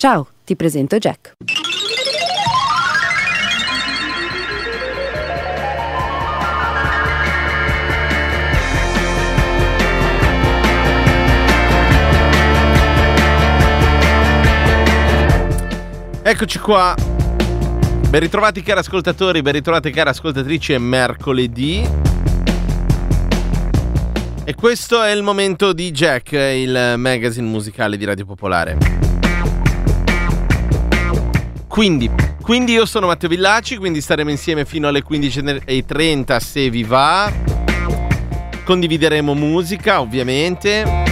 Ciao, ti presento Jack. Eccoci qua. Ben ritrovati cari ascoltatori, ben ritrovate cari ascoltatrici, è mercoledì. E questo è il momento di Jack, il magazine musicale di Radio Popolare. Quindi, quindi io sono Matteo Villaci, quindi staremo insieme fino alle 15.30 se vi va. Condivideremo musica, ovviamente.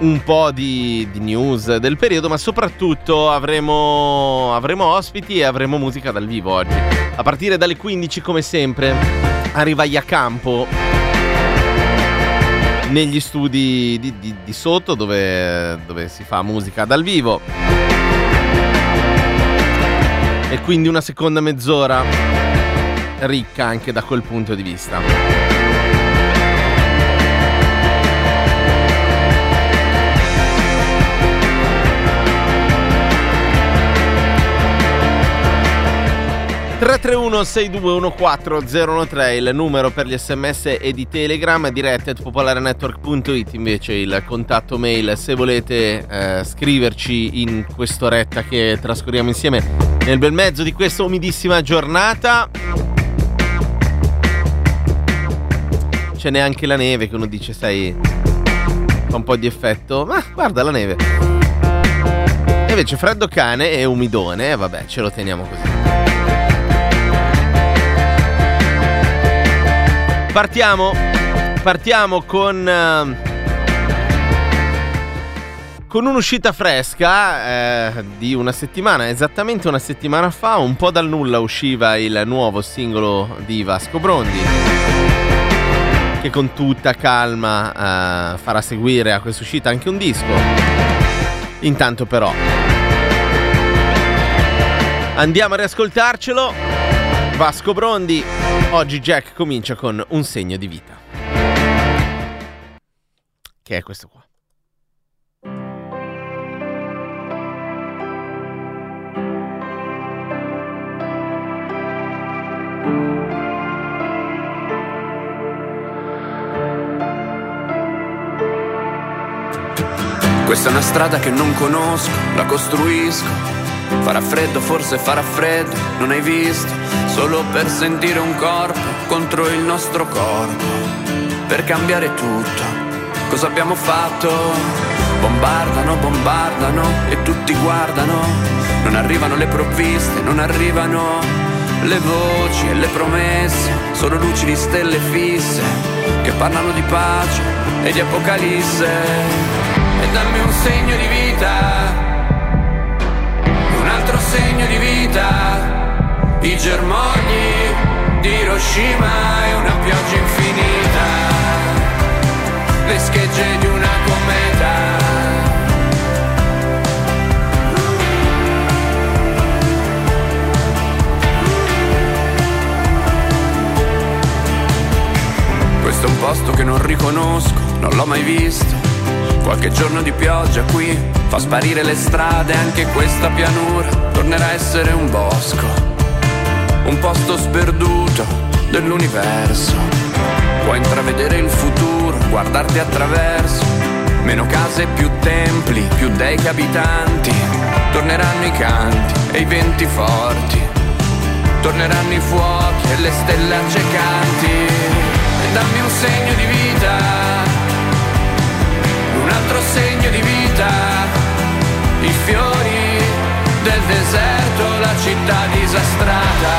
un po' di, di, news del periodo, ma soprattutto avremo, avremo ospiti e avremo musica dal vivo oggi. A partire dalle 15, come sempre, arriva Iacampo negli studi di, di, di sotto dove, dove si fa musica dal vivo. E quindi una seconda mezz'ora ricca anche da quel punto di vista. 331 6214 013 il numero per gli sms e di telegram dirette at popolarenetwork.it invece il contatto mail se volete eh, scriverci in quest'oretta che trascorriamo insieme nel bel mezzo di questa umidissima giornata. C'è neanche la neve che uno dice sai fa un po' di effetto. Ma guarda la neve. E invece freddo cane e umidone vabbè ce lo teniamo così Partiamo, partiamo con, uh, con un'uscita fresca eh, di una settimana, esattamente una settimana fa, un po' dal nulla usciva il nuovo singolo di Vasco Brondi, che con tutta calma uh, farà seguire a questa uscita anche un disco. Intanto però andiamo a riascoltarcelo. Vasco Brondi. Oggi Jack comincia con un segno di vita. Che è questo qua. Questa è una strada che non conosco, la costruisco Farà freddo, forse farà freddo, non hai visto? Solo per sentire un corpo contro il nostro corpo. Per cambiare tutto, cosa abbiamo fatto? Bombardano, bombardano e tutti guardano. Non arrivano le provviste, non arrivano le voci e le promesse. Sono luci di stelle fisse che parlano di pace e di apocalisse. E dammi un segno di vita segno di vita, i germogli di Hiroshima e una pioggia infinita, le schegge di una cometa. Questo è un posto che non riconosco, non l'ho mai visto. Qualche giorno di pioggia qui fa sparire le strade, anche questa pianura tornerà a essere un bosco, un posto sperduto dell'universo. Puoi intravedere il futuro, guardarti attraverso, meno case, più templi, più dei che abitanti, torneranno i canti e i venti forti, torneranno i fuochi e le stelle accecanti, e dammi un segno di vita un altro segno di vita, i fiori del deserto, la città disastrata,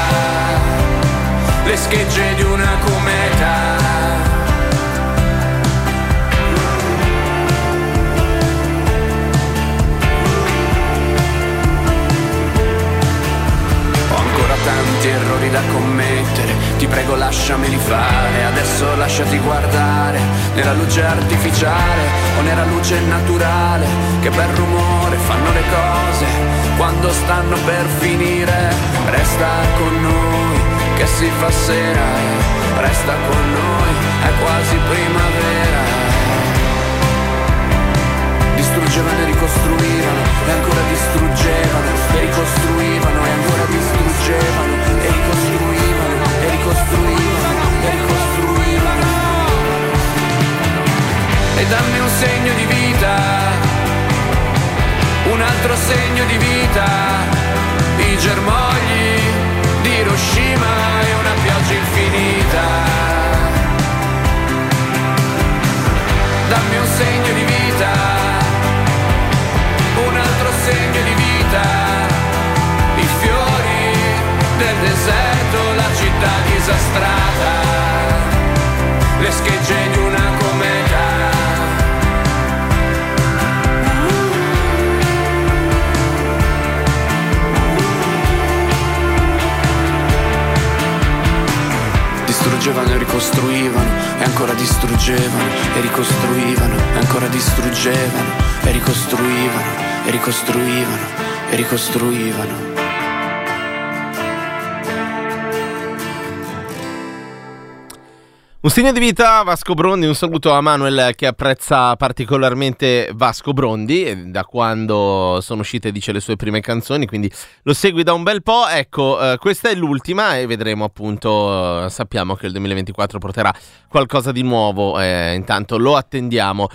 le schegge di una cometa. Tanti errori da commettere. Ti prego lasciameli fare. Adesso lasciati guardare Nella luce artificiale. O nella luce naturale Che bel rumore fanno le cose Quando stanno per finire. Resta con noi che si fa sera. Resta con noi, è quasi primavera Distruggevano e ricostruivano E ancora distruggevano E ricostruivano E ancora distruggevano E ricostruivano E ricostruivano E ricostruivano. E dammi un segno di vita Un altro segno di vita I germogli di Hiroshima E una pioggia infinita. Città disastrata, le schegge di una distruggevano e ricostruivano e ancora distruggevano e ricostruivano e ancora distruggevano e ricostruivano e ricostruivano e ricostruivano. Un segno di vita Vasco Brondi, un saluto a Manuel che apprezza particolarmente Vasco Brondi, da quando sono uscite dice le sue prime canzoni, quindi lo segui da un bel po'. Ecco, eh, questa è l'ultima e vedremo appunto, eh, sappiamo che il 2024 porterà qualcosa di nuovo, eh, intanto lo attendiamo.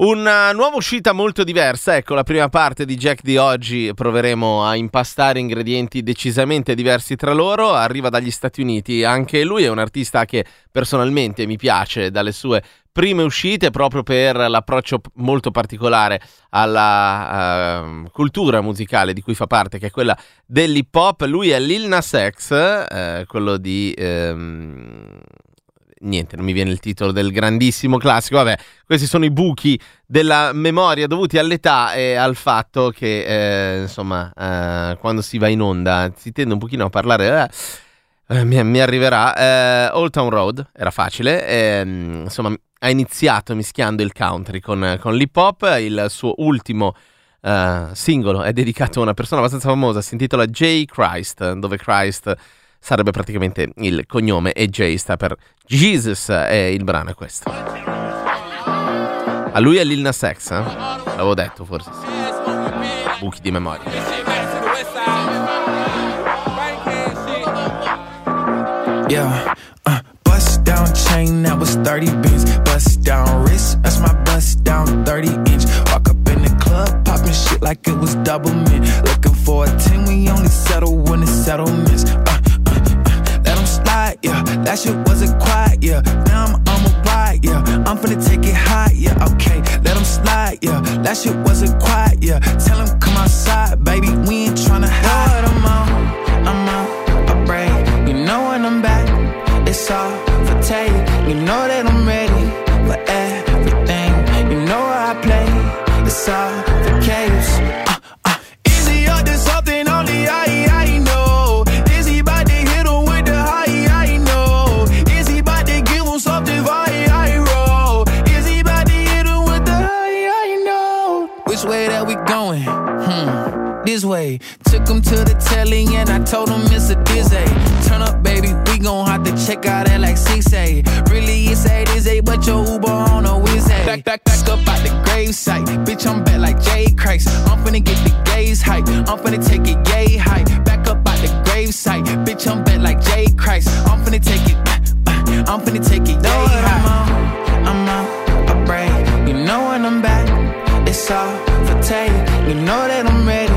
Una nuova uscita molto diversa, ecco la prima parte di Jack di oggi proveremo a impastare ingredienti decisamente diversi tra loro, arriva dagli Stati Uniti, anche lui è un artista che personalmente mi piace dalle sue prime uscite proprio per l'approccio molto particolare alla uh, cultura musicale di cui fa parte, che è quella dell'hip hop. Lui è Lil Nas X, eh, quello di... Ehm niente, non mi viene il titolo del grandissimo classico. Vabbè, questi sono i buchi della memoria dovuti all'età e al fatto che, eh, insomma, eh, quando si va in onda si tende un pochino a parlare. Eh, eh mi, mi, arriverà. Eh, Old Town Road era facile. Ehm, insomma, ha iniziato mischiando il country con, con l'hip hop. Il suo ultimo. Uh, singolo è dedicato a una persona abbastanza famosa, si intitola J. Christ, dove Christ sarebbe praticamente il cognome e J sta per Jesus e il brano è questo. A lui è Lil Nas X, eh? L'avevo detto forse. Buchi di memoria. Yeah, uh, bust down chain that was 30 beans. Bust down wrist, that's my bust down 30 inch. Walk up in the club, popping shit like it was double mint. Looking for a 10, we only settle when it's settlements. Yeah. That shit wasn't quiet, yeah. Now I'm on ride, yeah. I'm finna take it high, yeah. Okay, let them slide, yeah. That shit wasn't quiet, yeah. Tell them come outside, baby. We ain't tryna hide. I'm on, I'm on a break. You know when I'm back, it's all for take. You know that I'm ready for everything. You know I play, it's all way. Took him to the telly and I told him it's a dizzy. Turn up, baby, we gon' have to check out that like C-Say. Really, it's a dizzy, but your Uber on a whiz Back, back, back up out the grave site. Bitch, I'm back like Jay Christ. I'm finna get the gaze hype. I'm finna take it yay high. Back up out the grave site. Bitch, I'm back like Jay Christ. I'm finna take it. Uh, uh, I'm finna take it yay high. I'm on, I'm on a break. You know when I'm back, it's all for take. You know that I'm ready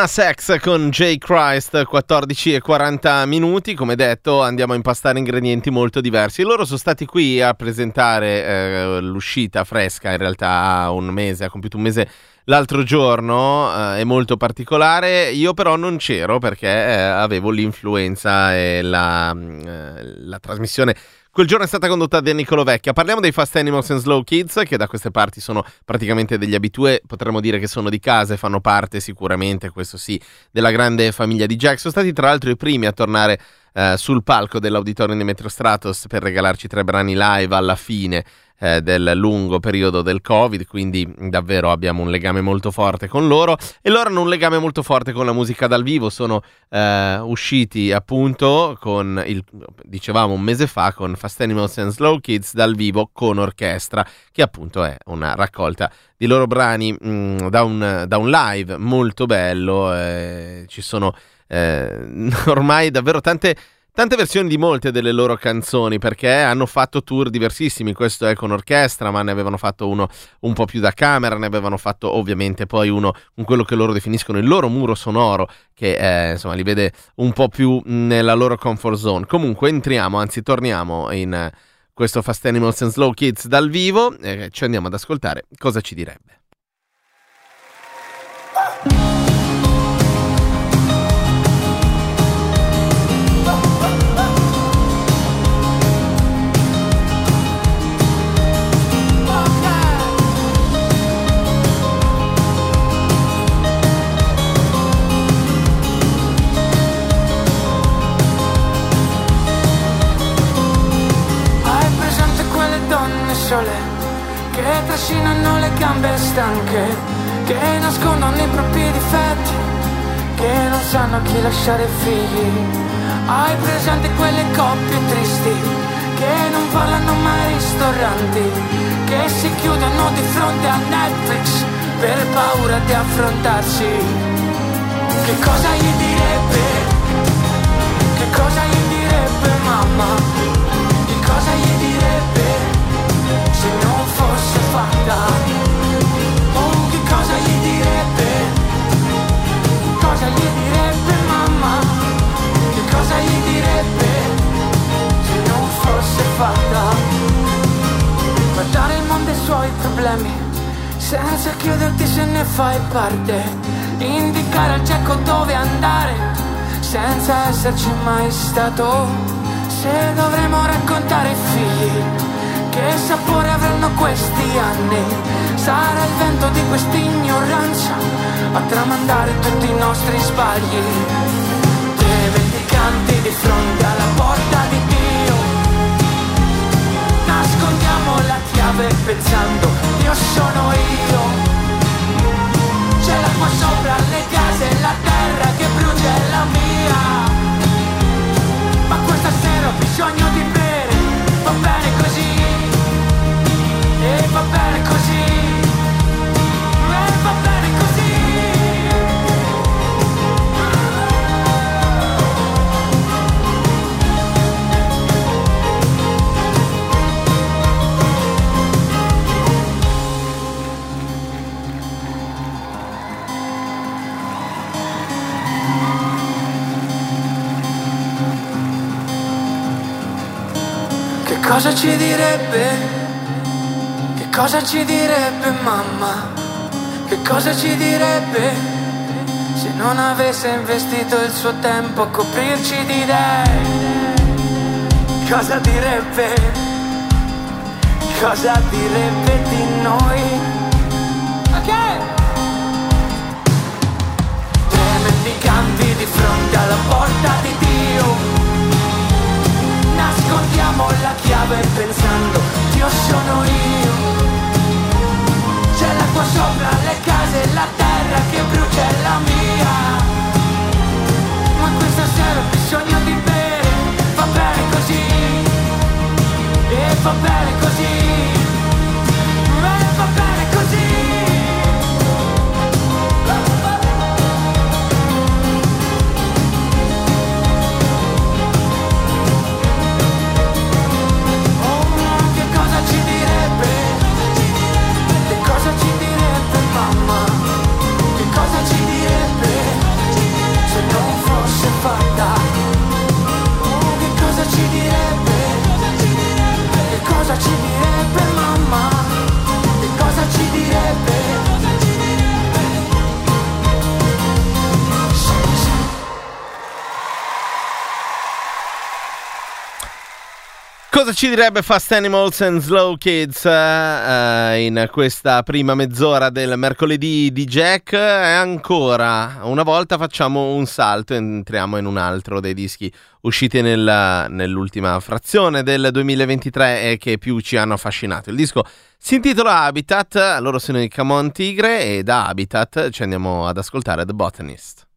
Nas X con J. Christ, 14 e 40 minuti. Come detto, andiamo a impastare ingredienti molto diversi. Loro sono stati qui a presentare eh, l'uscita fresca, in realtà un mese, ha compiuto un mese l'altro giorno, eh, è molto particolare. Io però non c'ero perché eh, avevo l'influenza e la, mm, eh, la trasmissione Quel giorno è stata condotta da Nicolo Vecchia. Parliamo dei Fast Animals and Slow Kids, che da queste parti sono praticamente degli abitue. Potremmo dire che sono di casa e fanno parte sicuramente, questo sì, della grande famiglia di Jack. Sono stati tra l'altro i primi a tornare eh, sul palco dell'auditorium di Metro Stratos per regalarci tre brani live alla fine eh, del lungo periodo del Covid, quindi davvero abbiamo un legame molto forte con loro. E loro hanno un legame molto forte con la musica dal vivo, sono eh, usciti appunto con il, dicevamo un mese fa, con Fast Animals and Slow Kids dal vivo con orchestra, che appunto è una raccolta di loro brani mh, mm, da, un, da, un, live molto bello, eh, ci sono eh, ormai davvero tante tante versioni di molte delle loro canzoni perché hanno fatto tour diversissimi, questo è con orchestra, ma ne avevano fatto uno un po' più da camera, ne avevano fatto ovviamente poi uno con quello che loro definiscono il loro muro sonoro che eh, insomma li vede un po' più nella loro comfort zone. Comunque entriamo, anzi torniamo in questo Fast Animals and Slow Kids dal vivo e ci andiamo ad ascoltare cosa ci direbbe. Trascinano le gambe stanche, che nascondono i propri difetti, che non sanno chi lasciare figli. Hai presente quelle coppie tristi, che non parlano mai ai ristoranti, che si chiudono di fronte a Netflix per paura di affrontarsi. Che cosa gli direbbe? Che cosa gli direbbe mamma? Che cosa gli direbbe problemi, senza chiederti se ne fai parte. Indicare al cieco dove andare, senza esserci mai stato. Se dovremo raccontare ai figli che sapore avranno questi anni? Sarà il vento di quest'ignoranza a tramandare tutti i nostri sbagli. Tre vendicanti di fronte alla porta di Dio. Chiave pensando, io sono io. C'è l'acqua sopra le case la terra che brucia è la mia. Ma questa sera ho bisogno di bere, va bene così cosa ci direbbe? cosa ci direbbe mamma? Che cosa ci direbbe se non avesse investito il suo tempo a coprirci di idee? Cosa direbbe? Cosa direbbe di noi? Ok! Tre mendicanti di fronte alla porta di Dio. Nascondiamo la chiave pensando, Dio sono io l'acqua sopra le case la terra che brucia è la mia. Ma questa sera ho bisogno di bere, va bene così E va bene così Cosa ci direbbe Fast Animals and Slow Kids uh, in questa prima mezz'ora del mercoledì di Jack? E ancora una volta facciamo un salto entriamo in un altro dei dischi usciti nella, nell'ultima frazione del 2023 e che più ci hanno affascinato. Il disco si intitola Habitat, loro sono i Camon Tigre e da Habitat ci andiamo ad ascoltare The Botanist.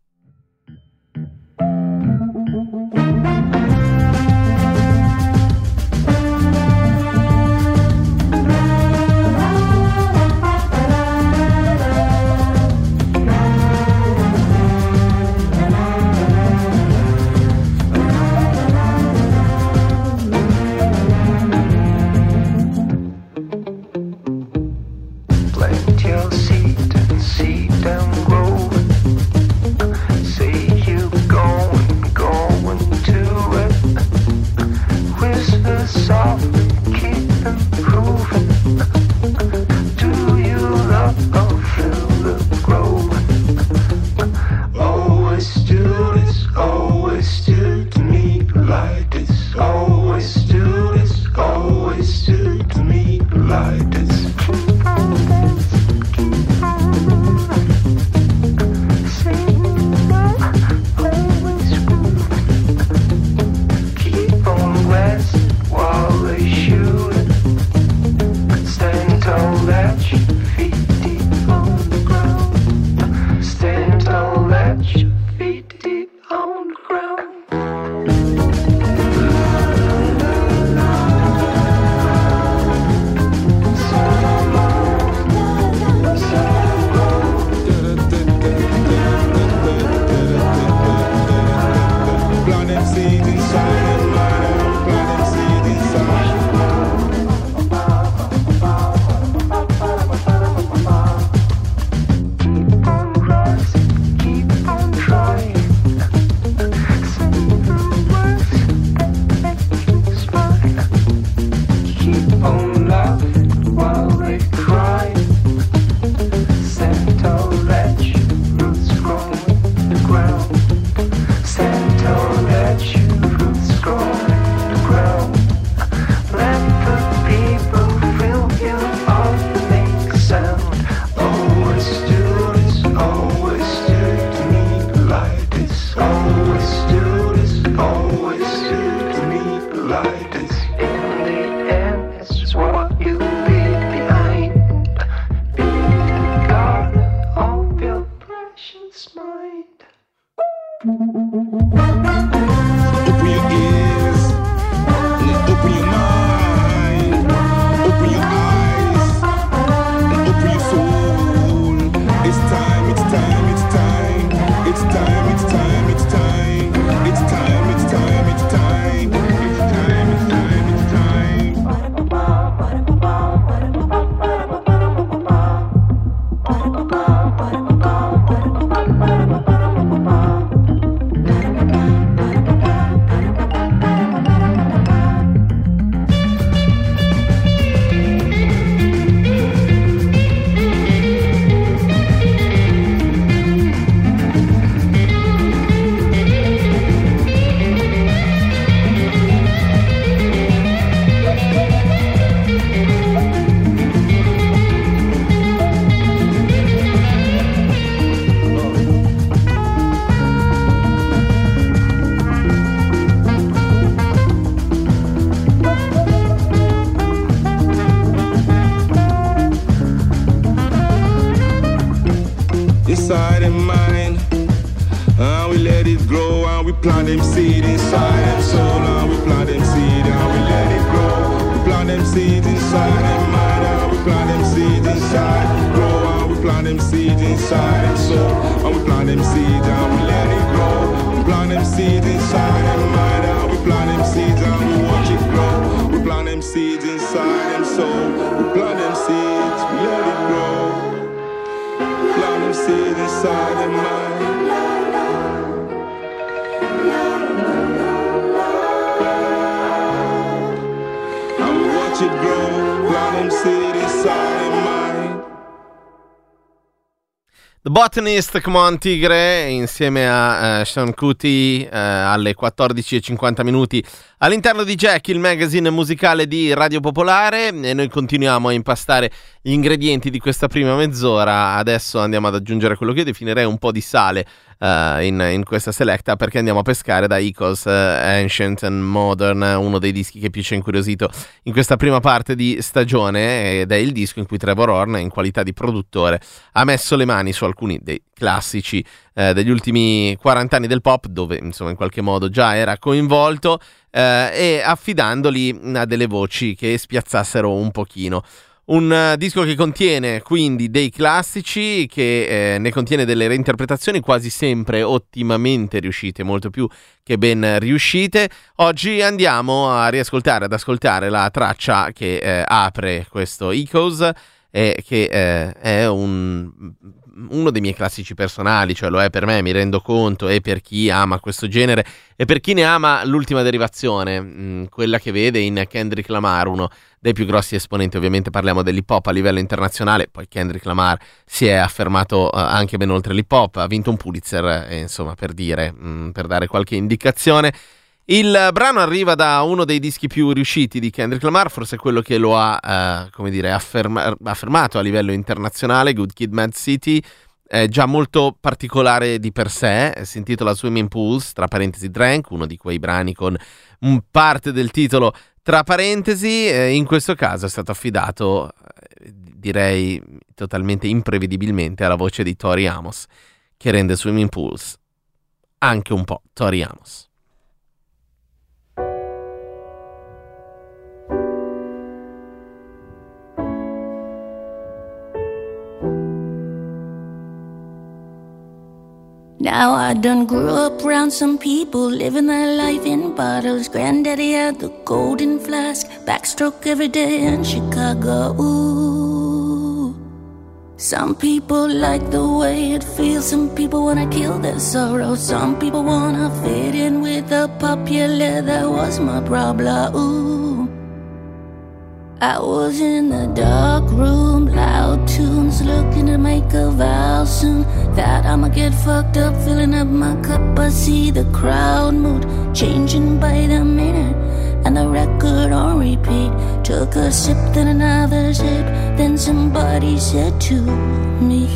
The Botanist, come on Tigre, insieme a uh, Sean Cutie uh, alle 14.50 minuti all'interno di Jack, il magazine musicale di Radio Popolare e noi continuiamo a impastare ingredienti di questa prima mezz'ora. Adesso andiamo ad aggiungere quello che io definirei un po' di sale uh, in, in, questa selecta perché andiamo a pescare da Icos uh, Ancient and Modern, uno dei dischi che più ci ha incuriosito in questa prima parte di stagione ed è il disco in cui Trevor Horn in qualità di produttore ha messo le mani su alcuni dei classici uh, degli ultimi 40 anni del pop dove insomma in qualche modo già era coinvolto e affidandoli a delle voci che spiazzassero un pochino. Un uh, disco che contiene quindi dei classici, che eh, ne contiene delle reinterpretazioni quasi sempre ottimamente riuscite, molto più che ben riuscite. Oggi andiamo a riascoltare, ad ascoltare la traccia che eh, apre questo Ecos e che eh, è un, uno dei miei classici personali, cioè lo è per me, mi rendo conto, e per chi ama questo genere e per chi ne ama l'ultima derivazione, mh, mm, quella che vede in Kendrick Lamar uno dei più grossi esponenti, ovviamente parliamo dell'hip hop a livello internazionale, poi Kendrick Lamar si è affermato uh, anche ben oltre l'hip hop, ha vinto un Pulitzer, eh, insomma per dire, mh, mm, per dare qualche indicazione. Il brano arriva da uno dei dischi più riusciti di Kendrick Lamar, forse quello che lo ha, come dire, afferma- affermato a livello internazionale, Good Kid Mad City, è già molto particolare di per sé, si intitola Swimming Pools, tra parentesi Drank, uno di quei brani con parte del titolo tra parentesi, eh, in questo caso è stato affidato, eh, direi totalmente imprevedibilmente, alla voce di Tori Amos, che rende Swimming Pools anche un po' Tori Amos. Now I done grew up around some people living their life in bottles. Granddaddy had the golden flask, backstroke every day in Chicago. Ooh. Some people like the way it feels. Some people wanna kill their sorrow. Some people wanna fit in with the popular. That was my problem. Ooh. I was in the dark room, loud tunes, looking to make a vow soon that I'ma get fucked up, filling up my cup. I see the crowd mood changing by the minute, and the record on repeat. Took a sip, then another sip, then somebody said to me,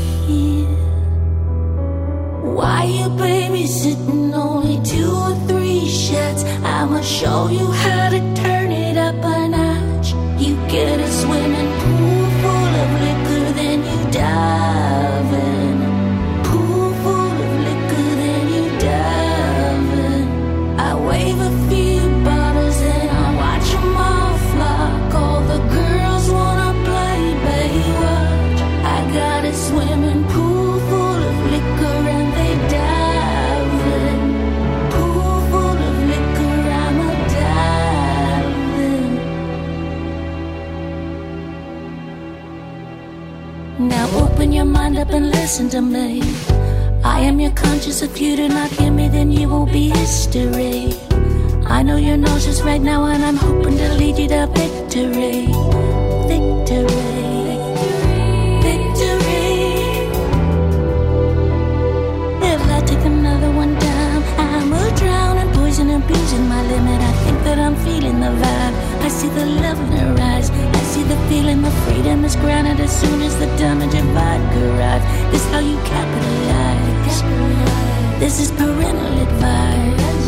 Why you babysitting only two or three shots? I'ma show you how to turn get a swimming up and listen to me. I am your conscience. If you do not hear me, then you will be history. I know you're nauseous right now, and I'm hoping to lead you to victory. Victory. Victory. If I take another one down, I'm a drown poison abusing my limit. I think that I'm feeling the vibe. I see the love in her eyes. I see the feeling of freedom is granted as soon as the damage of vodka arrives. This is how you capitalize. This is parental advice.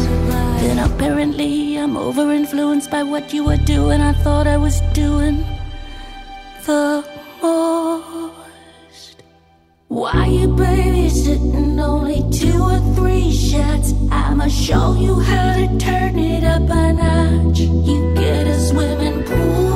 Then apparently I'm over influenced by what you were doing. I thought I was doing the most. Why you babysitting only two or three shots? I'ma show you how to turn it up a notch. You get a swimming pool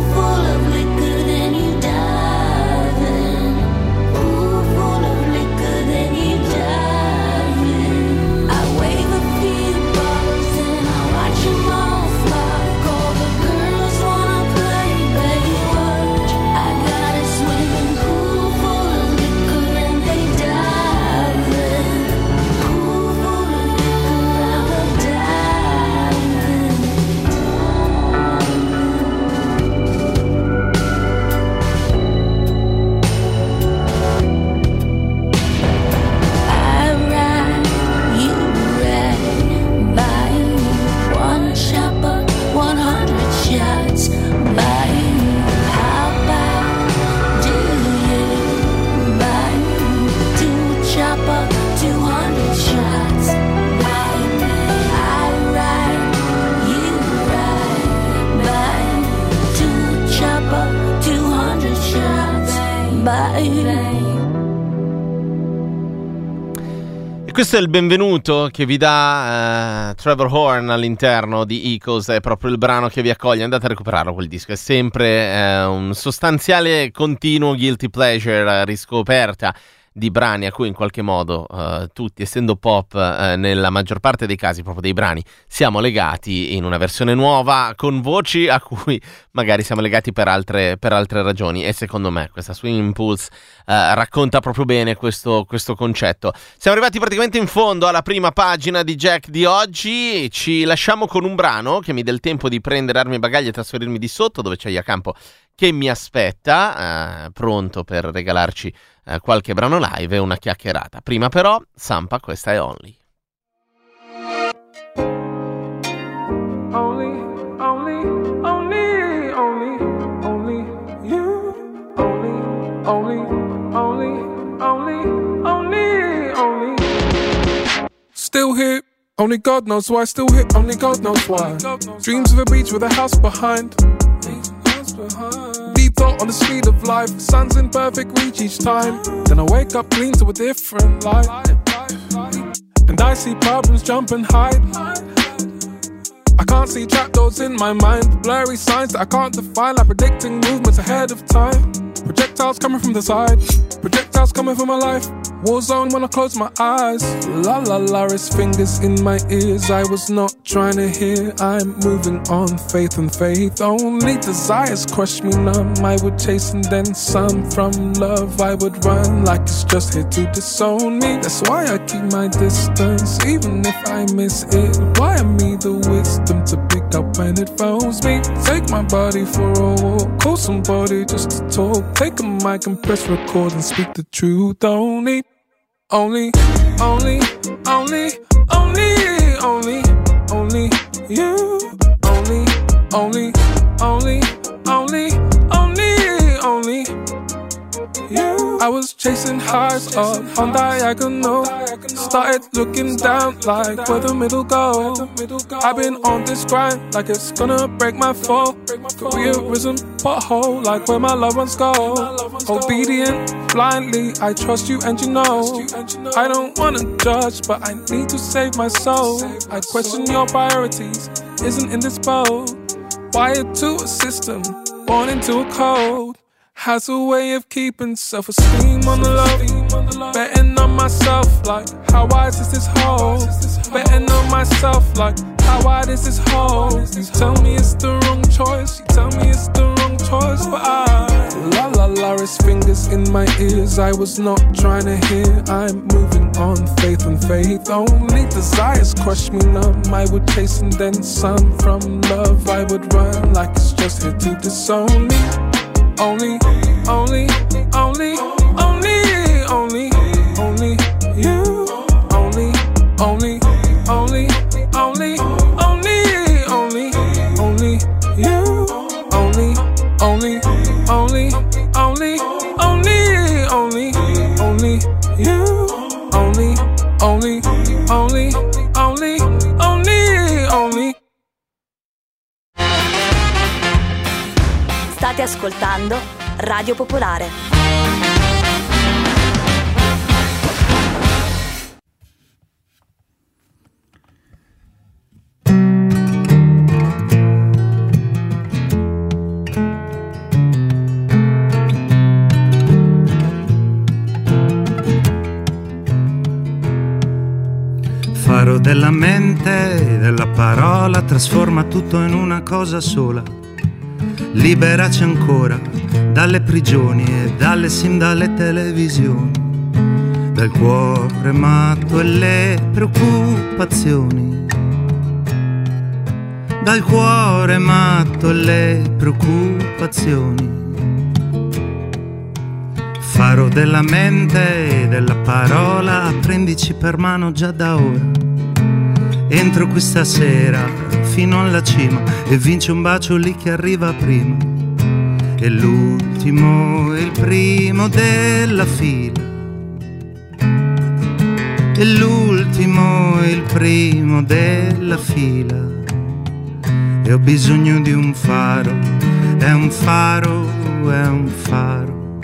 E questo è il benvenuto che vi dà uh, Trevor Horn all'interno di Echoes, è proprio il brano che vi accoglie, andate a recuperarlo quel disco, è sempre uh, un sostanziale continuo guilty pleasure, riscoperta di brani a cui in qualche modo uh, tutti, essendo pop, uh, nella maggior parte dei casi proprio dei brani, siamo legati in una versione nuova con voci a cui magari siamo legati per altre, per altre ragioni e secondo me questa Swing Impulse uh, racconta proprio bene questo, questo concetto. Siamo arrivati praticamente in fondo alla prima pagina di Jack di oggi, ci lasciamo con un brano che mi dà il tempo di prendere armi e bagagli e trasferirmi di sotto dove c'è Iacampo che mi aspetta, pronto per regalarci eh, qualche brano live e una chiacchierata. Prima però, Sampa, questa è Only. Still here. Only God knows why, still here, only God knows why. Dreams of a beach with a house behind. Thought on the speed of life. Sun's in perfect reach each time. Then I wake up clean to a different light. And I see problems jump and hide. I can't see trapdoors in my mind. Blurry signs that I can't define, like predicting movements ahead of time. Projectiles coming from the side. Projectiles coming from my life. War zone when I close my eyes. La la la, his fingers in my ears. I was not trying to hear. I'm moving on, faith and faith. Only desires crush me numb. I would chase and then some from love. I would run like it's just here to disown me. That's why I keep my distance, even if I miss it. Why are me the wisdom to pick up when it phones me? Take my body for a walk. Call somebody just to talk. Take a mic and press record and speak the truth. Only only, only, only, only, only, only you. Only, only, only, I was chasing highs up on diagonal. Started looking down like where the middle go. I've been on this grind like it's gonna break my fall. Careerism pothole like where my loved ones go. Obedient blindly, I trust you and you know. I don't wanna judge, but I need to save my soul. I question your priorities, isn't in this boat. Wired to a system, born into a code. Has a way of keeping self esteem on the low. Betting on myself, like, how wise is this hole? Betting on myself, like, how wide is this hole? You tell me it's the wrong choice, you tell me it's the wrong choice, but I. La la la, his fingers in my ears, I was not trying to hear. I'm moving on, faith and faith. Only desires crush me numb. I would chase and then some from love. I would run like it's just here to disown me. Only, only, only, only, only, only you. Only, only, only, only, only, only, only you. Only, only, only, only, only, only, only you. Only, only, State ascoltando Radio Popolare. Faro della mente, della parola, trasforma tutto in una cosa sola liberaci ancora dalle prigioni e dalle sim dalle televisioni, dal cuore matto e le preoccupazioni, dal cuore matto e le preoccupazioni. Faro della mente e della parola, prendici per mano già da ora. Entro questa sera fino alla cima e vince un bacio lì che arriva prima. E l'ultimo è il primo della fila. E l'ultimo è il primo della fila. E ho bisogno di un faro, è un faro, è un faro.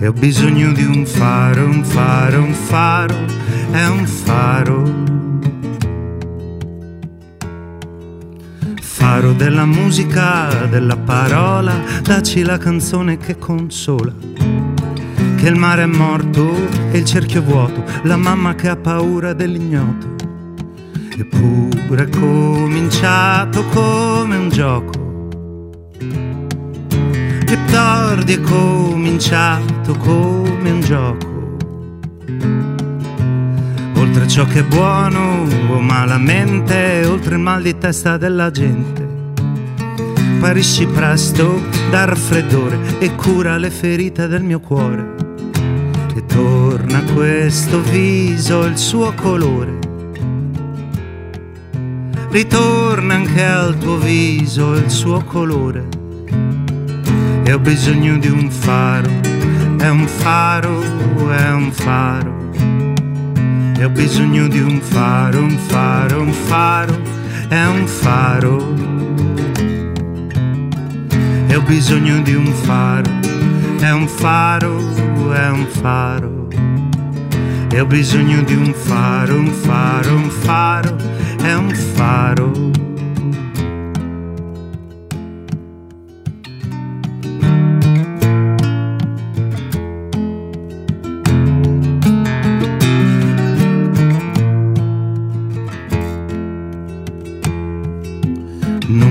e ho bisogno di un faro, un faro, un faro, è un faro. Faro della musica, della parola, dacci la canzone che consola. Che il mare è morto e il cerchio è vuoto, la mamma che ha paura dell'ignoto. Eppure è cominciato come un gioco più tardi è cominciato come un gioco. Oltre ciò che è buono o malamente, oltre il mal di testa della gente. Parisci presto dal raffreddore e cura le ferite del mio cuore. E torna questo viso il suo colore. Ritorna anche al tuo viso il suo colore e ho bisogno di un faro, è un faro, è un faro. E ho bisogno di un faro, un faro, un faro, è un faro. Ho bisogno di un faro, è un faro, è un faro. E ho bisogno di un faro, un faro, un faro, è un faro.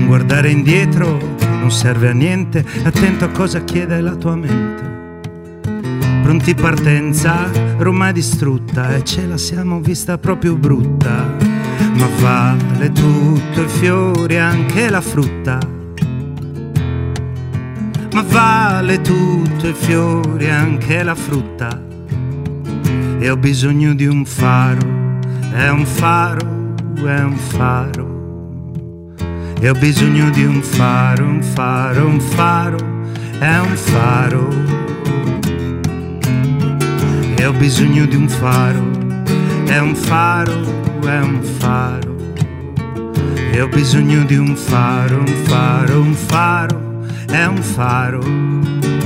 guardare indietro non serve a niente, attento a cosa chiede la tua mente. Pronti partenza, Roma è distrutta e ce la siamo vista proprio brutta. Ma vale tutto i fiori, anche la frutta. Ma vale tutto i fiori, anche la frutta. E ho bisogno di un faro, è un faro, è un faro e ho bisogno di un faro, un faro, un faro, è un faro. E ho bisogno di un faro, è un faro, è un faro. E ho bisogno di un faro, un faro, un faro, è un faro.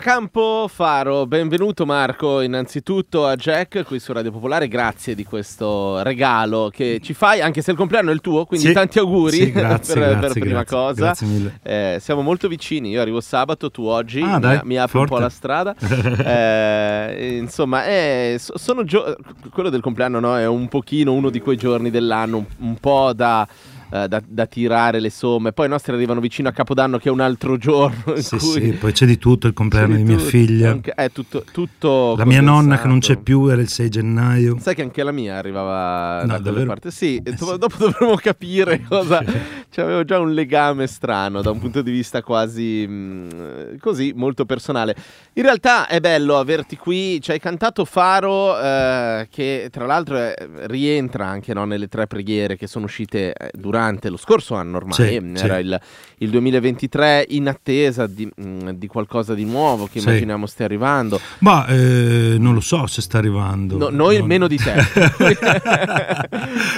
Campo Faro, benvenuto Marco innanzitutto a Jack qui su Radio Popolare, grazie di questo regalo che ci fai, anche se il compleanno è il tuo, quindi sì, tanti auguri sì, grazie, per, grazie, per prima grazie, cosa. Eh, siamo molto vicini, io arrivo sabato, tu oggi, ah, mi, dai, mi apri un po' la strada. eh, insomma, eh, sono gio- quello del compleanno no? è un pochino uno di quei giorni dell'anno, un, un po' da eh, da, da, tirare le somme. Poi i nostri arrivano vicino a Capodanno, che è un altro giorno. Sì, sì, poi c'è di tutto il compleanno di, di mia figlia. Anche, è tutto, tutto la mia nonna che non c'è più era il 6 gennaio. Sai che anche la mia arrivava no, da quelle parti. Sì, eh, sì, dopo dovremo capire cosa. Cioè, avevo già un legame strano da un punto di vista quasi mh, così, molto personale. In realtà è bello averti qui. Ci hai cantato Faro, eh, che tra l'altro rientra anche no, nelle tre preghiere che sono uscite durante durante lo scorso anno ormai, sì, era sì. Il, il, 2023 in attesa di, mm, di, qualcosa di nuovo che sì. immaginiamo stia arrivando. Ma eh, non lo so se sta arrivando. No, noi non... meno di te.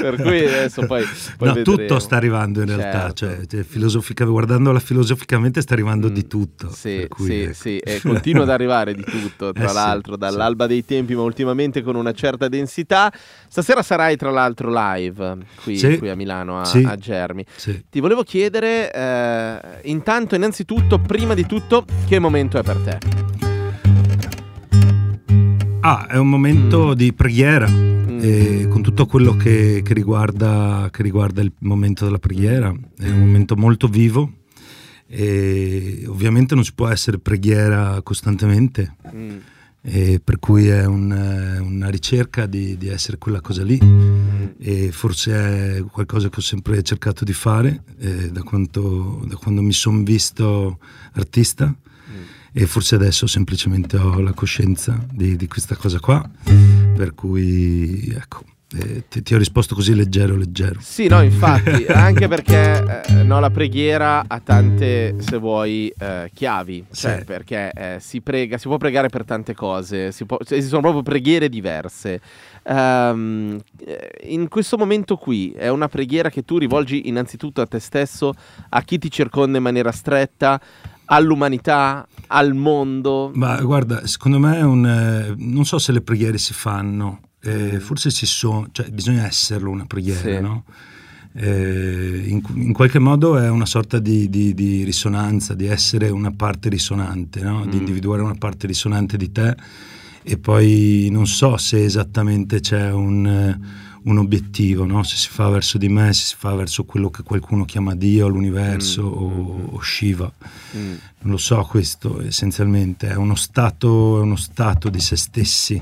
per cui adesso poi... poi no, vedremo. tutto sta arrivando in realtà, certo. cioè, filosofica, guardandola filosoficamente sta arrivando mm, di tutto. Sì, sì, ecco. sì, e continua ad arrivare di tutto, tra eh, l'altro, dall'alba dei tempi, ma ultimamente con una certa densità. Stasera sarai tra l'altro live qui, qui a Milano, a, a Germi. Sì. Ti volevo chiedere, eh, intanto, innanzitutto, prima di tutto, che momento è per te? Ah, è un momento mm. di preghiera, mm. con tutto quello che, che, riguarda, che riguarda il momento della preghiera. È un momento molto vivo. E ovviamente non si può essere preghiera costantemente. Mm e per cui è un, una ricerca di, di, essere quella cosa lì. E forse è qualcosa che ho sempre cercato di fare eh, da, quanto, da, quando mi sono visto artista. E forse adesso semplicemente ho la coscienza di, di questa cosa qua. Per cui ecco Eh, ti, ti, ho risposto così leggero, leggero. Sì, no, infatti, anche perché eh, no, la preghiera ha tante, se vuoi, eh, chiavi. Cioè, sì. perché eh, si prega, si può pregare per tante cose, si può, cioè, sono proprio preghiere diverse. Um, in questo momento qui è una preghiera che tu rivolgi innanzitutto a te stesso, a chi ti circonda in maniera stretta, all'umanità, al mondo. Ma guarda, secondo me è un, eh, non so se le preghiere si fanno eh, forse ci sono, cioè, bisogna esserlo una preghiera, sì. no? eh, in, in, qualche modo è una sorta di, di, di, risonanza, di essere una parte risonante, no? mm. di individuare una parte risonante di te e poi non so se esattamente c'è un un obiettivo, no? se si fa verso di me, se si fa verso quello che qualcuno chiama Dio, l'universo mm. o, o, Shiva. Mm. Non lo so questo essenzialmente, è uno stato, è uno stato di se stessi.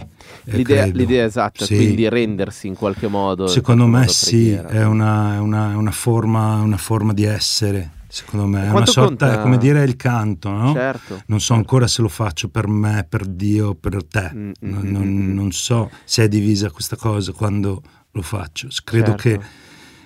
Eh, l'idea, l'idea esatta, sì. quindi rendersi in qualche modo. Secondo me modo sì, è una, una, una, forma, una forma di essere secondo me. È una sorta, conta... come dire, il canto, no? Certo. Non so ancora se lo faccio per me, per Dio, per te. Mm, mm, non, mm, non, mm. non, so se è divisa questa cosa quando lo faccio. Credo certo. che,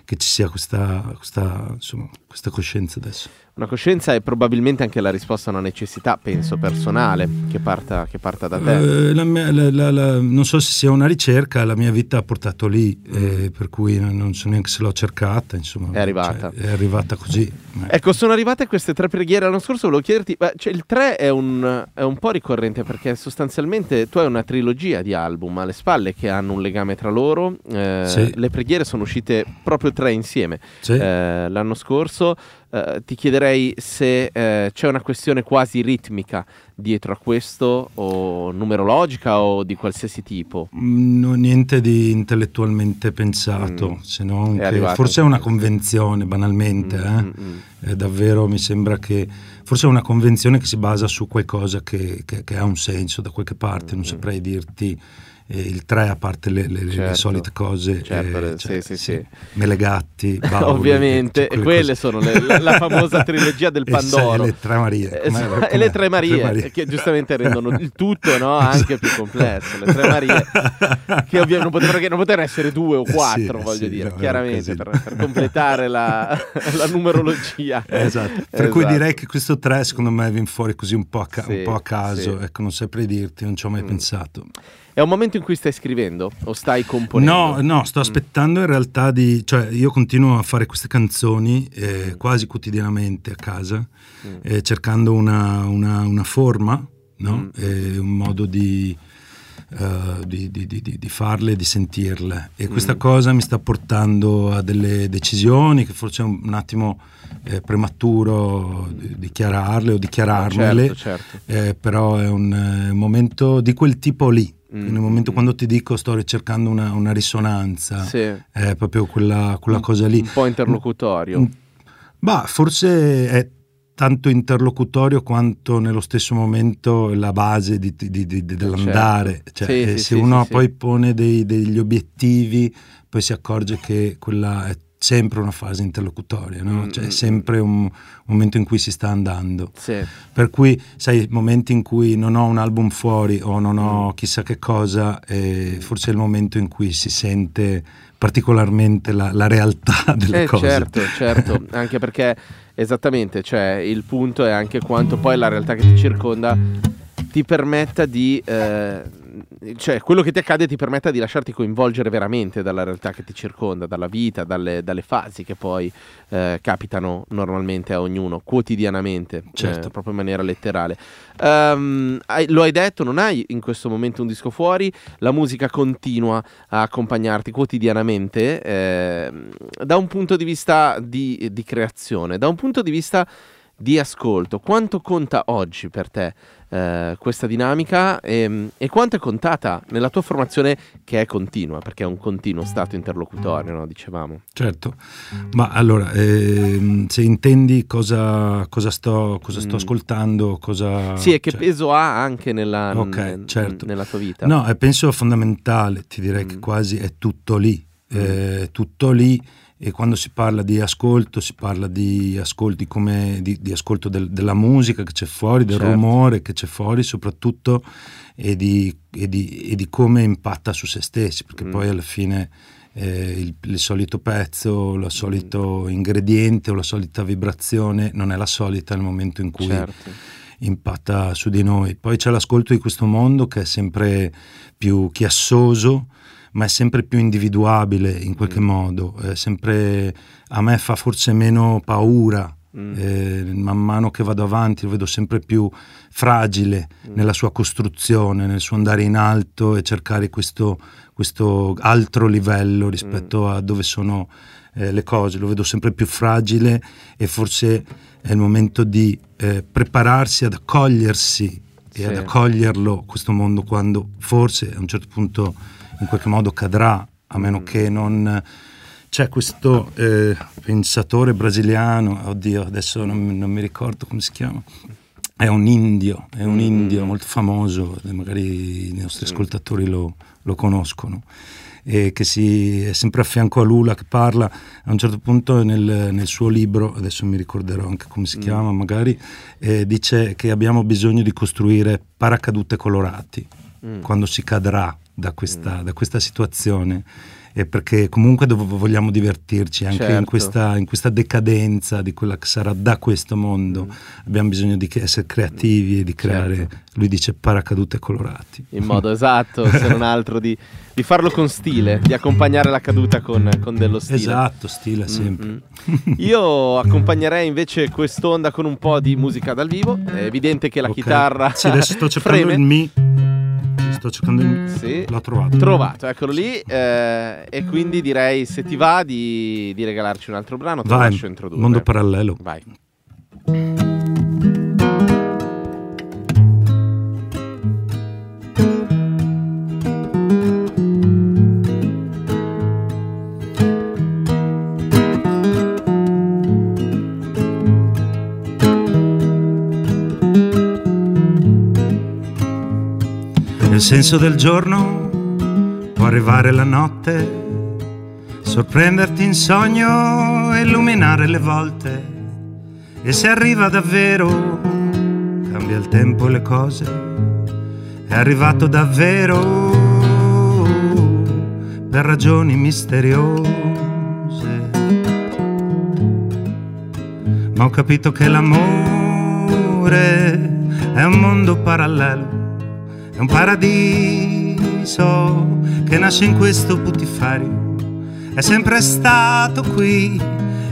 che, ci sia questa, questa, insomma, questa coscienza adesso. Una coscienza è probabilmente anche la risposta a una necessità, penso, personale, che parta, che parta da te. Uh, la mia, la, la, non so se sia una ricerca, la mia vita ha portato lì, mm. eh, per cui non so neanche se l'ho cercata, insomma. È arrivata. Cioè, è arrivata così. Ecco, sono arrivate queste tre preghiere. L'anno scorso volevo chiederti, cioè, il 3 è un, è un, po' ricorrente perché sostanzialmente tu hai una trilogia di album alle spalle che hanno un legame tra loro. Eh, sì. Le preghiere sono uscite proprio tre insieme sì. eh, l'anno scorso. Uh, ti chiederei se uh, c'è una questione quasi ritmica dietro a questo, o numerologica o di qualsiasi tipo. Mm, no, niente di intellettualmente pensato, mm. se non forse è una convenzione, banalmente. Mm, eh? mm, mm. Eh, davvero mi sembra che forse è una convenzione che si basa su qualcosa che, che, che ha un senso da qualche parte, non mm, saprei dirti eh, il 3 a parte le, le, certo. le solite cose certo, eh, cioè, sì, sì, sì. Melegatti Bauli, ovviamente cioè, quelle, quelle sono le, la, la, famosa trilogia del Pandoro. e le tre Marie e le tre Marie, tre Marie, che giustamente rendono il tutto no, anche più complesso le tre Marie che ovviamente non potevano, non potevano essere due o quattro voglio dire no, chiaramente per, per, completare la, la numerologia. Esatto. Per esatto. cui direi che questo 3 secondo me viene fuori così un po' a, ca- un po a caso ecco non saprei dirti non ci ho mai mm. pensato è un momento in cui stai scrivendo o stai componendo? No, no, sto mm. aspettando in realtà di... cioè io continuo a fare queste canzoni eh, mm. quasi quotidianamente a casa, mm. eh, cercando una, una, una forma, no? mm. eh, un modo di, uh, di, di, di, farle e di sentirle. E questa mm. cosa mi sta portando a delle decisioni che forse è un, attimo eh, prematuro dichiararle o dichiararmele, certo, certo. Eh, però è un, momento di quel tipo lì. Nel momento quando ti dico sto ricercando una, una risonanza, sì. è proprio quella, quella un, cosa lì. Un po' interlocutorio. Bah, forse è tanto interlocutorio quanto nello stesso momento la base di, di, di, dell'andare. Certo. Cioè, sì, eh, sì, se uno poi pone dei, degli obiettivi, poi si accorge che quella è sempre una fase interlocutoria, no? mm, cioè è mm, sempre mm. un momento in cui si sta andando. Sì. Per cui, sai, momenti in cui non ho un album fuori o non ho chissà che cosa, eh, forse è il momento in cui si sente particolarmente la, la realtà delle eh, cose. Certo, certo, anche perché esattamente, cioè il punto è anche quanto poi la realtà che ti circonda ti permetta di... Eh, cioè quello che ti accade ti permetta di lasciarti coinvolgere veramente dalla realtà che ti circonda, dalla vita, dalle, dalle fasi che poi eh, capitano normalmente a ognuno, quotidianamente, eh, certo. eh, proprio in maniera letterale. Um, hai, lo hai detto, non hai in questo momento un disco fuori, la musica continua a accompagnarti quotidianamente eh, da un punto di vista di, di creazione, da un punto di vista di ascolto. Quanto conta oggi per te? Eh, questa dinamica e, ehm, e, quanto è contata nella tua formazione che è continua, perché è un continuo stato interlocutorio, no? dicevamo. Certo, ma allora, eh, se intendi cosa, cosa, sto, cosa sto mm. ascoltando, cosa... Sì, e che cioè... peso ha anche nella, okay, n- certo. nella tua vita? No, penso fondamentale, ti direi mm. che quasi è tutto lì, mm. eh, tutto lì e quando si parla di ascolto si parla di ascolti come di, di ascolto del, della musica che c'è fuori, del Certo. rumore che c'è fuori soprattutto e di, e di- e di come impatta su se stessi, perché Mm. poi alla fine eh, il, il solito pezzo, il solito ingrediente o la solita vibrazione non è la solita nel momento in cui Certo. impatta su di noi. Poi c'è l'ascolto di questo mondo che è sempre più chiassoso, ma è sempre più individuabile in qualche Mm. modo, è sempre, a me fa forse meno paura. Mm. eh, man mano che vado avanti lo vedo sempre più fragile Mm. nella sua costruzione, nel suo andare in alto e cercare questo, questo altro livello rispetto Mm. a dove sono eh, le cose, lo vedo sempre più fragile e forse è il momento di eh, prepararsi ad accogliersi e Sì. ad accoglierlo questo mondo quando forse a un certo punto in qualche modo cadrà, a meno Mm. che non... C'è questo eh, pensatore brasiliano, oddio, adesso non, non mi ricordo come si chiama, è un indio, è un Mm. indio molto famoso, magari i nostri ascoltatori lo, lo conoscono, e che si, è sempre a fianco a Lula che parla, a un certo punto nel, nel suo libro, adesso mi ricorderò anche come si Mm. chiama magari, eh, dice che abbiamo bisogno di costruire paracadute colorati Mm. quando si cadrà da questa, da questa situazione. E perché comunque vogliamo divertirci anche in, Certo. questa, in questa decadenza di quella che sarà da questo mondo. Abbiamo bisogno di essere creativi e di creare, Certo. lui dice, paracadute colorati. In modo esatto, se non altro di, di farlo con stile, di accompagnare la caduta con, con dello stile. Esatto, stile sempre. Mm-mm. Io accompagnerei invece quest'onda con un po' di musica dal vivo. È evidente che la Ok. chitarra Sì, adesso sto cercando freme. il mi. Sto cercando il mi. Sì. L'ho trovato. Trovato, eccolo lì. eh, e quindi direi, se ti va, di, di regalarci un altro brano. Te lo lascio introdurre. mondo parallelo. Vai. Senso del giorno può arrivare la notte, sorprenderti in sogno, illuminare le volte. E se arriva davvero, cambia il tempo e le cose. È arrivato davvero per ragioni misteriose. Ma ho capito che l'amore è un mondo parallelo un paradiso che nasce in questo putiferio. È sempre stato qui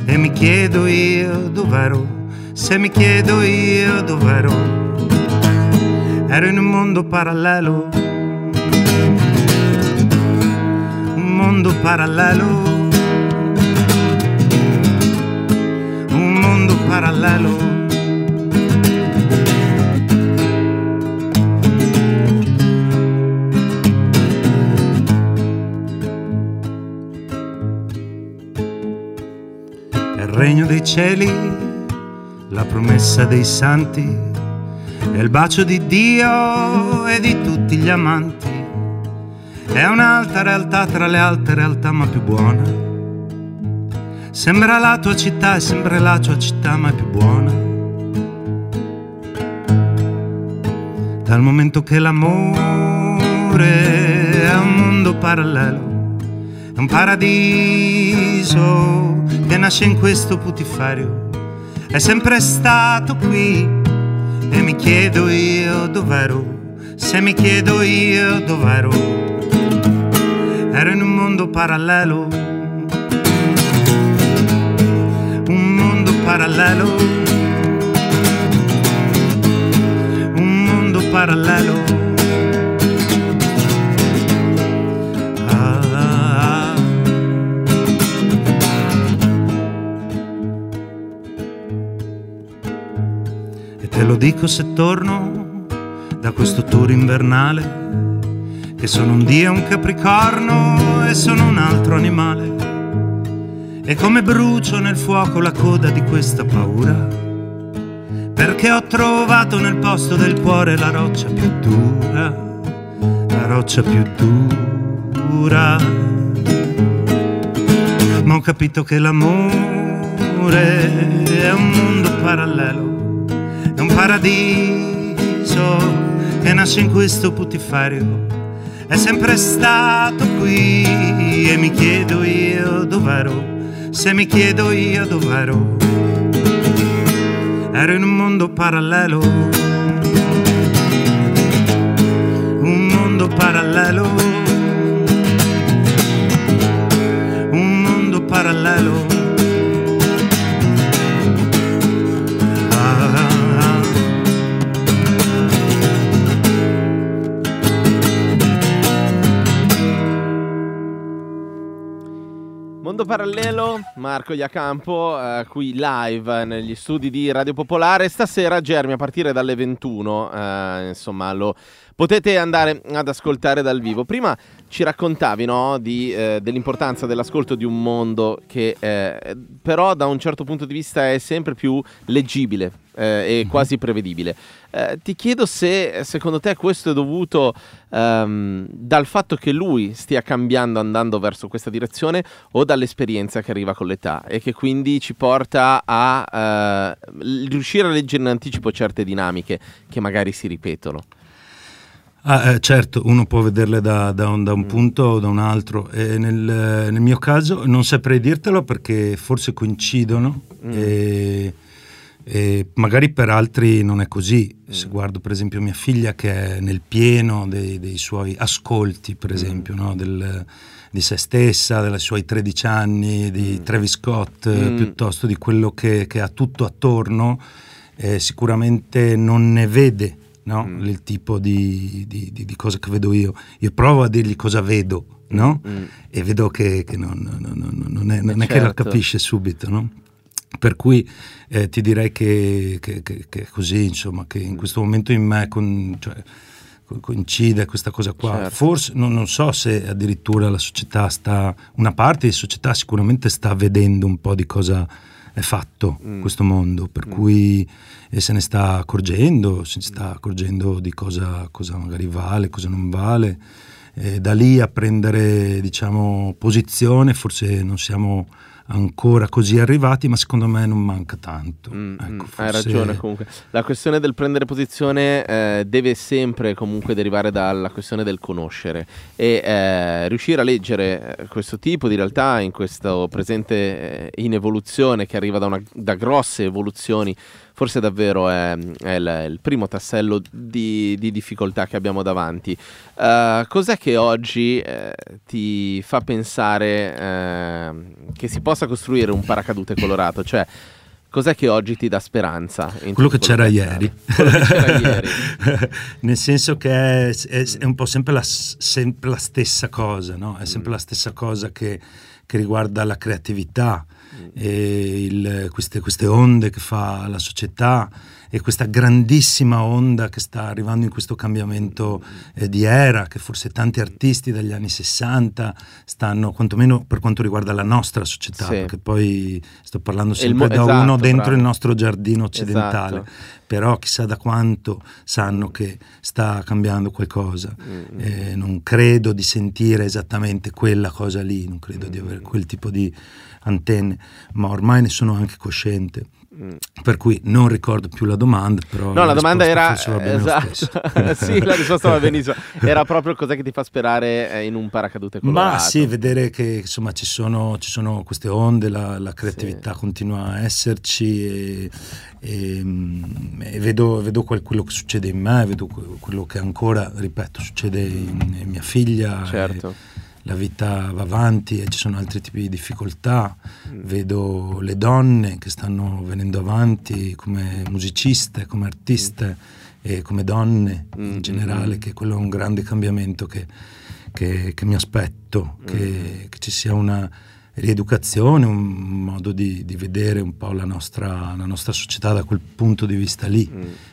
e mi chiedo io dov'ero. Se mi chiedo io dov'ero. Ero in un mondo parallelo. Un mondo parallelo. Un mondo parallelo. Regno dei cieli, la promessa dei santi, è il bacio di Dio e di tutti gli amanti. È un'alta realtà tra le alte realtà ma più buona. Sembra la tua città e sembra la tua città ma è più buona. Dal momento che l'amore è un mondo parallelo, è un paradiso nasce in questo putiferio. È sempre stato qui e mi chiedo io dov'ero. Se mi chiedo io dov'ero, ero in un mondo parallelo. Un mondo parallelo. Un mondo parallelo. Lo dico se torno da questo tour invernale, che sono un dio, un capricorno e sono un altro animale. E come brucio nel fuoco la coda di questa paura, perché ho trovato nel posto del cuore la roccia più dura, la roccia più dura. ma ho capito che l'amore è un mondo parallelo, paradiso che nasce in questo putiferio. È sempre stato qui e mi chiedo io dov'ero, se mi chiedo io dov'ero. Ero in un mondo parallelo, un mondo parallelo parallelo. Mondo parallelo, Marco Iacampo, eh, qui live negli studi di Radio Popolare. Stasera, Germi, a partire dalle 21, eh, insomma, lo potete andare ad ascoltare dal vivo. Prima ci raccontavi no, di, eh, dell'importanza dell'ascolto di un mondo che eh, però da un certo punto di vista è sempre più leggibile eh, e mhm. quasi prevedibile. Eh, ti chiedo se secondo te questo è dovuto ehm, dal fatto che lui stia cambiando, andando verso questa direzione o dall'esperienza che arriva con l'età e che quindi ci porta a eh, riuscire a leggere in anticipo certe dinamiche che magari si ripetono. Ah, eh, certo, uno può vederle da, da, un, da un, mm. punto o da un altro. Nel, nel, mio caso non saprei dirtelo perché forse coincidono mm. e, e, magari per altri non è così. Mm. Se guardo per esempio mia figlia che è nel pieno dei, dei suoi ascolti, per mm. esempio, no? Del, di se stessa, dei suoi 13 anni, di mm. Travis Scott, mm. piuttosto di quello che, che, ha tutto attorno, eh, sicuramente non ne vede no? mm. il tipo di, di, di, di, cosa che vedo io. Io provo a dirgli cosa vedo, no? mm. e vedo che, che non, non, non, non, è, non è che la certo. capisce subito. No? Per cui eh, ti direi che, che, che, che, è così, insomma, che in questo momento in me con, cioè, coincide questa cosa qua. Certo. Forse non, non, so se addirittura la società sta, una parte di società sicuramente sta vedendo un po' di cosa è fatto mm. questo mondo, per mm. cui e se ne sta accorgendo, si sta accorgendo di cosa, cosa magari vale, cosa non vale. E da lì a prendere diciamo, posizione forse non siamo ancora così arrivati, ma secondo me non manca tanto. Mm, ecco, forse... Hai ragione comunque. La questione del prendere posizione eh, deve sempre comunque derivare dalla questione del conoscere e eh, riuscire a leggere eh, questo tipo di realtà in questo presente eh, in evoluzione che arriva da, una, da grosse evoluzioni forse davvero è, è il, il, primo tassello di, di, difficoltà che abbiamo davanti. Uh, cos'è che oggi eh, ti fa pensare eh, che si possa costruire un paracadute colorato? Cioè, Cos'è che oggi ti dà speranza? Quello che c'era ieri. Quello che c'era ieri. Nel senso che è, è, è un po' sempre la, sempre la, stessa cosa, no? È sempre mm. la stessa cosa che, che riguarda la creatività, il, queste, queste onde che fa la società e questa grandissima onda che sta arrivando in questo cambiamento eh, di era, che forse tanti artisti dagli anni 60 stanno, quantomeno per quanto riguarda la nostra società, sì. perché poi sto parlando sempre mo- da esatto, uno dentro bravo. il nostro giardino occidentale, esatto. però chissà da quanto sanno che sta cambiando qualcosa. Mm-hmm. Eh, non credo di sentire esattamente quella cosa lì, non credo mm-hmm. di avere quel tipo di antenne, ma ormai ne sono anche cosciente. Per cui non ricordo più la domanda, però. No, la, la domanda era. Esatto. sì, la risposta va benissimo. Era proprio cos'è che ti fa sperare eh, in un paracadute colorato. Ma sì, vedere che insomma ci sono, ci sono queste onde, la, la creatività sì. continua a esserci e, e, mm, e vedo, vedo, quello che succede in me, vedo quello che ancora, ripeto, succede in, in mia figlia. Certo. E, la vita va avanti e ci sono altri tipi di difficoltà. Mm. Vedo le donne che stanno venendo avanti come musiciste, come artiste mm. e come donne mm. in generale, mm. che quello è un grande cambiamento che, che, che mi aspetto, che, che, ci sia una rieducazione, un modo di, di vedere un po' la nostra, la nostra, società da quel punto di vista lì,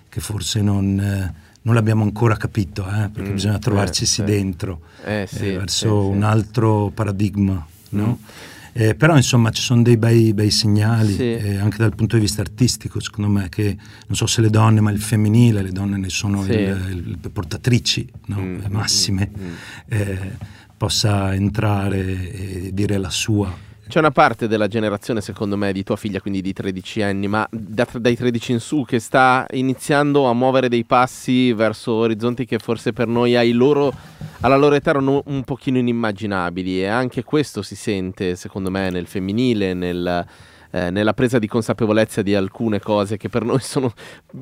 che forse non... Eh, non l'abbiamo ancora capito, eh, perché mm, bisogna trovarci eh, dentro eh, sì, eh, verso un altro paradigma. No? Mm. Eh, però insomma ci sono dei bei, bei segnali sì. eh, anche dal punto di vista artistico secondo me che non so se le donne ma il femminile le donne ne sono sì. il, il, portatrici no? mm, massime mm, mm. eh, possa entrare e dire la sua C'è una parte della generazione, secondo me, di tua figlia, quindi di 13 anni, ma da, dai 13 in su, che sta iniziando a muovere dei passi verso orizzonti che forse per noi loro, alla loro età erano un pochino inimmaginabili. E anche questo si sente, secondo me, nel femminile, nel eh, nella presa di consapevolezza di alcune cose che per noi sono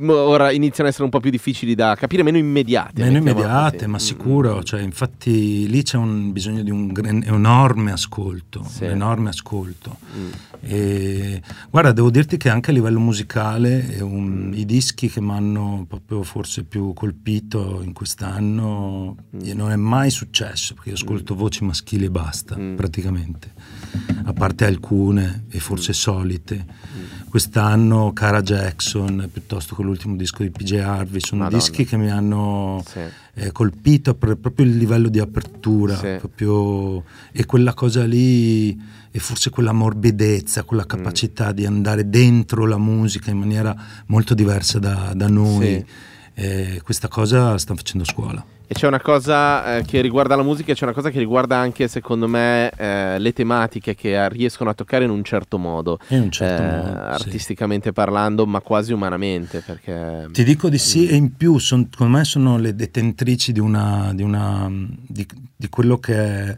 ora iniziano ad essere un po' più difficili da capire, meno immediate. Meno immediate, ma mm, sicuro, mm. cioè, infatti lì c'è un bisogno di un enorme ascolto, sì. un enorme ascolto. Mm. E, guarda, devo dirti che anche a livello musicale un, mm. i dischi che mi hanno proprio forse più colpito in quest'anno mm. non è mai successo, perché io ascolto voci maschili e basta, praticamente a parte alcune e forse solite. Quest'anno Cara Jackson piuttosto che l'ultimo disco di PJ Harvey sono Madonna. dischi che mi hanno sì. eh, colpito per proprio il livello di apertura sì. proprio, e quella cosa lì e forse quella morbidezza, quella capacità mm. di andare dentro la musica in maniera molto diversa da, da noi. Sì. Eh, questa cosa sta facendo scuola. E c'è una cosa eh, che riguarda la musica e c'è una cosa che riguarda anche, secondo me, eh, le tematiche che riescono a toccare in un certo modo. In un certo eh, modo artisticamente sì. parlando, ma quasi umanamente. Perché... Ti dico di sì, e in più, son, secondo me, sono le detentrici di, una, di, una, di, di quello che è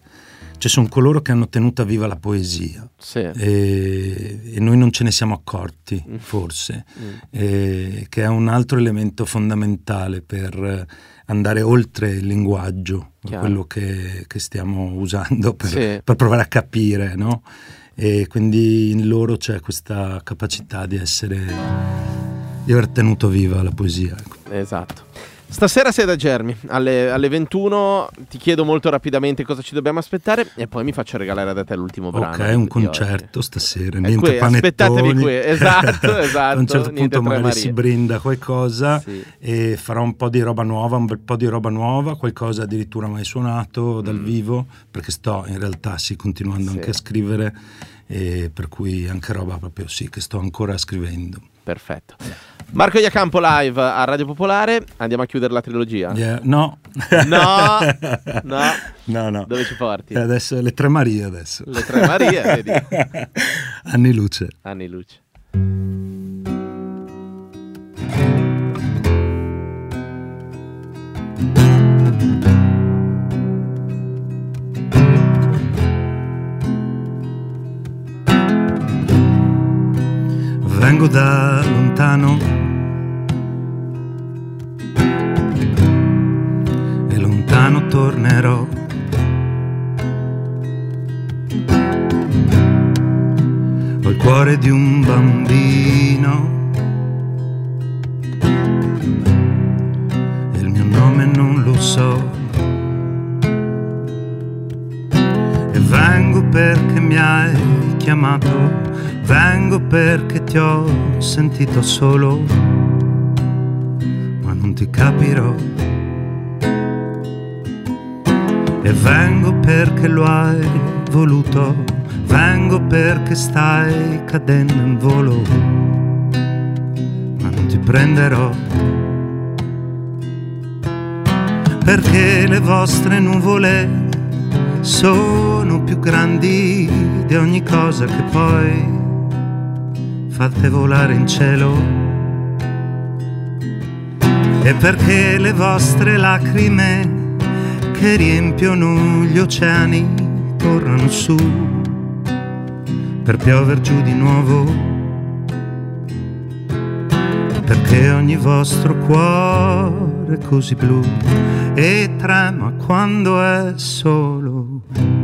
cioè sono coloro che hanno tenuta viva la poesia sì. e, e, noi non ce ne siamo accorti mm. forse, mm. E, che è un altro elemento fondamentale per andare oltre il linguaggio, Chiaro. quello che, che, stiamo usando per, sì. per, provare a capire, no? E quindi in loro c'è questa capacità di essere, di aver tenuto viva la poesia. Ecco. Esatto. Stasera sei da Germi, alle, alle, 21 ti chiedo molto rapidamente cosa ci dobbiamo aspettare e poi mi faccio regalare da te l'ultimo brano. Ok, un concerto oggi. stasera, niente qui, Aspettatevi qui, esatto, esatto. a un certo punto magari Maria. si brinda qualcosa sì. e farò un po' di roba nuova, un bel po' di roba nuova, qualcosa addirittura mai suonato dal mm. vivo, perché sto in realtà sì continuando sì. anche a scrivere e per cui anche roba proprio sì che sto ancora scrivendo. Perfetto. Marco Iacampo live a Radio Popolare. Andiamo a chiudere la trilogia? Yeah, no. No. No. No, no. Dove ci porti? E adesso le tre Marie adesso. Le tre Marie, vedi. Anni luce. Anni luce. Vengo da lontano lontano tornerò. Ho il cuore di un bambino e il mio nome non lo so. E vengo perché mi hai chiamato, vengo perché ti ho sentito solo, ma non ti capirò e vengo perché lo hai voluto, vengo perché stai cadendo in volo, ma non ti prenderò. Perché le vostre nuvole sono più grandi di ogni cosa che poi fate volare in cielo. E perché le vostre lacrime che riempiono gli oceani tornano su per piover giù di nuovo. Perché ogni vostro cuore è così blu e trema quando è solo.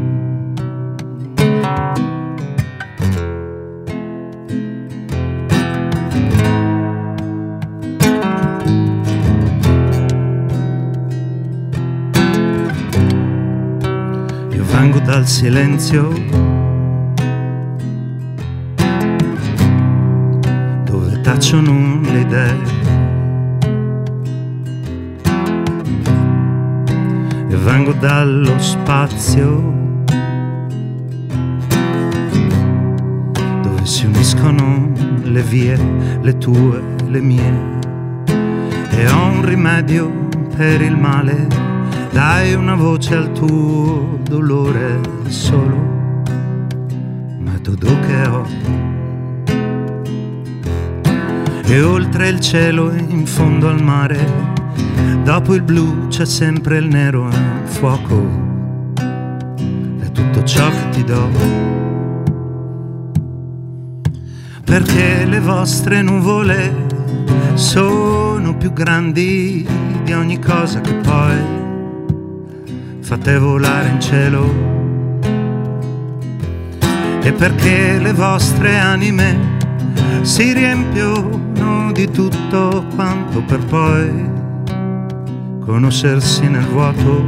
Dal silenzio. Dove tacciono le idee. E vengo dallo spazio. Dove si uniscono le vie, le tue, le mie. E ho un rimedio per il male dai una voce al tuo dolore solo, ma metodo che ho. E oltre il cielo in fondo al mare, dopo il blu c'è sempre il nero e il fuoco. È tutto ciò che ti do. Perché le vostre nuvole sono più grandi di ogni cosa che poi fate volare in cielo. E perché le vostre anime si riempiono di tutto quanto per poi conoscersi nel vuoto.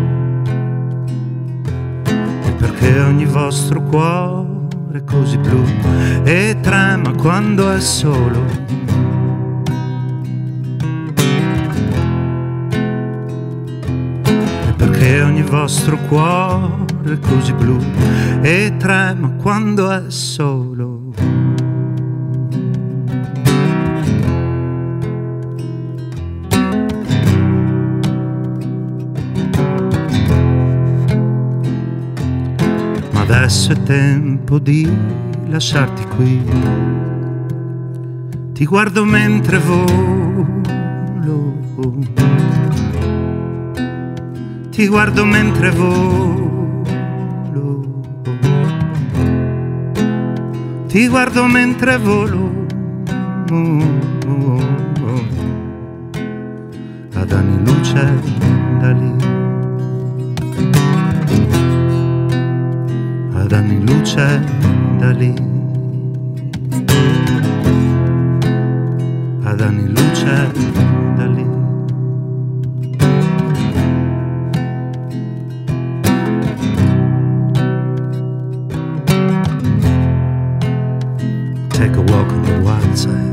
E perché ogni vostro cuore è così blu e trema quando è solo ogni vostro cuore così blu e trema quando è solo. Ma adesso è tempo di lasciarti qui. Ti guardo mentre volo ti guardo mentre volo. Ti guardo mentre volo. Ad anni luce da lì. Ad anni luce da lì. Ad anni luce on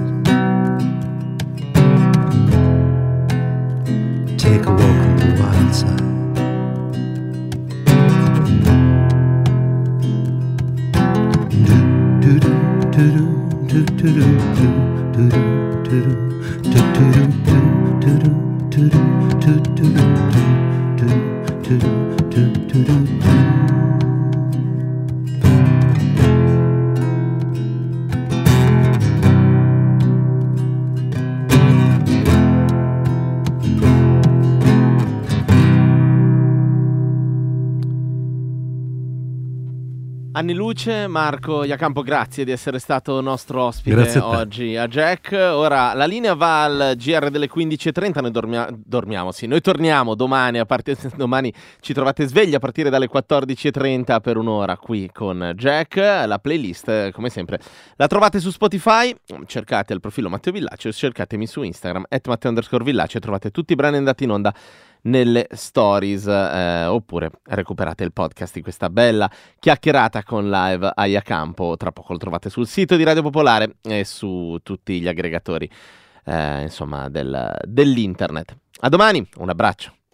Luce, Marco Iacampo, grazie di essere stato nostro ospite a oggi a Jack. Ora la linea va al GR delle 15.30, noi dormia- dormiamo, sì, noi torniamo domani, a partire domani ci trovate svegli a partire dalle 14.30 per un'ora qui con Jack. La playlist, come sempre, la trovate su Spotify, cercate il profilo Matteo Villace, cercatemi su Instagram, at Matteo underscore Villace, trovate tutti i brani andati in onda nelle stories eh, oppure recuperate il podcast di questa bella chiacchierata con live a Iacampo tra poco lo trovate sul sito di Radio Popolare e su tutti gli aggregatori eh, insomma del- dell'internet. A domani un abbraccio